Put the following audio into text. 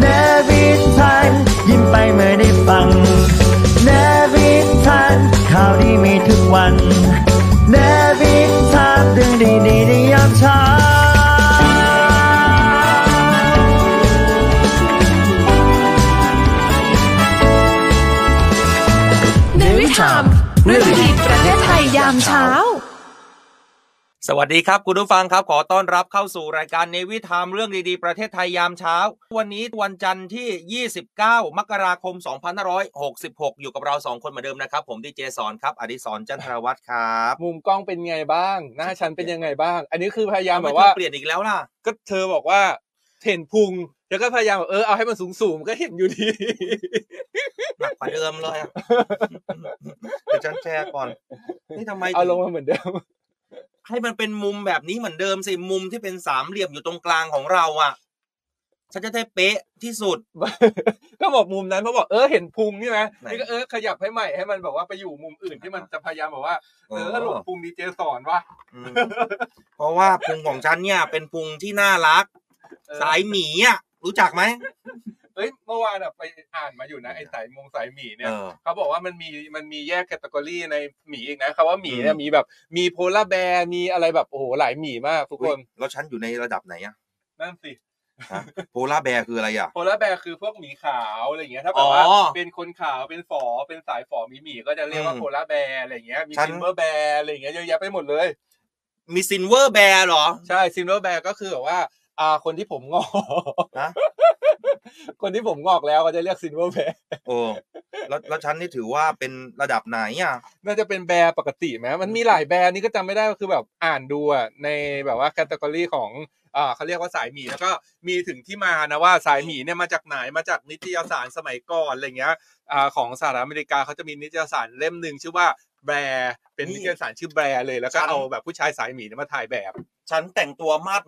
เนวิทานยิ้มไปเมื่อได้ฟังเนวิทันข่าวดีมีทุกวันเนวิทานเรื่อดีในยามเช้าเนวิทามเรื่องดีประเทศไทยยามเช้า สวัสดีครับคุณผู้ฟังครับขอต้อนรับเข้าสู่รายการเนวิทามเรื่องดีๆ ประเทศไทยยามเช้า วันนี้วันจันทร์ที่ 29 มกราคม 2566 อยู่กับเรา 2 คนเหมือนเดิมนะครับ ผมดีเจสอนครับอดิศรจันทรวัฒน์ครับ มุมกล้องเป็นไงบ้าง หน้าฉันเป็นยังไงบ้าง อันนี้คือพยายามทำไมแบบเธว่าอเปลี่ยนอีกแล้วล่ะ ก็เธอบอกว่าเห็นพุงแล้วก็พยายามแบบเออเอาให้มันสูงสูงๆก็เห็นอยู่ดีหนักกว่าเดิมเลยอะเดี๋ยวฉันแชร์ก่อนนี่ทำไมเอาลงถึมาเหมือนเดิม ให้มันเป็นมุมแบบนี้เหมือนเดิมสิมุมที่เป็นสามเหลี่ยมอยู่ตรงกลางของเราอะฉันจะได้เป๊ะที่สุด ก็บอกมุมนั้นเพราะบอกเออเห็นพุงนี่ไหมไหนนี่ก็เออขยับให้ใหม่ให้มันแบบว่าไปอยู่มุมอื่นที่มันจะพยายามแบบว่าเออหลงพุงดีเจสอนวะอืมเพราะว่าพุงของฉันเนี่ย เป็นพุงที่น่ารักเออสายหมีอะรู้จักไหม เอ้ยเมื่อวานอะไปอ่านมาอยู่นะไอ้สายมงสายหมีเนี่ยเออเขาบอกว่ามันมีมันมีแยก category ในหมีอีกนะคำว่าหมีเนี่ยอืมมีแบบมี polar bear มีอะไรแบบโอ้โหหลายหมีมากทุกคนแล้วฉันอยู่ในระดับไหนอะนั่นสิโพลาร์แบร์คืออะไรอะโพลาร์แบร์คือพวกหมีขาวอะไรอย่างเงี้ยถ้าแบบว่าอ๋อเป็นคนขาวเป็นฝอเป็นสายฝอหมีหมีก็จะเรียกว่าอืม polar bear อะไรอย่างเงี้ยมีฉัน silver bear อะไรอย่างเงี้ยเยอะแยะไปหมดเลย มี silver bear เหรอ ใช่ silver bear ก็คือแบบว่าอ่าคนที่ผมงอกฮะ คนที่ผมงอกแล้วก็จะเรียก silver bearโอ้แล้วแล้วฉันนี่ถือว่าเป็นระดับไหนอะ น่าจะเป็น bear ปกติไหมมันมีหลาย bear นี่ก็จำไม่ได้ก็คือแบบอ่านดูอะในแบบว่าแคตตากรีของอ่าเขาเรียกว่าสายหมีแล้วก็มีถึงที่มานะว่าสายหมีเนี่ยมาจากไหนมาจากนิตยสารสมัยก่อนอะไรเงี้ยอ่าของสหรัฐอเมริกาเขาจะมีนิตยสารเล่มหนึ่งชื่อว่าแบร์เป็นนี่นิตยสารชื่อแบร์เลยแล้วก็ฉันเอาแบบผู้ชายสายหมีเนี่ยมาถ่ายแบบ ฉันแต่งตัวมาดแม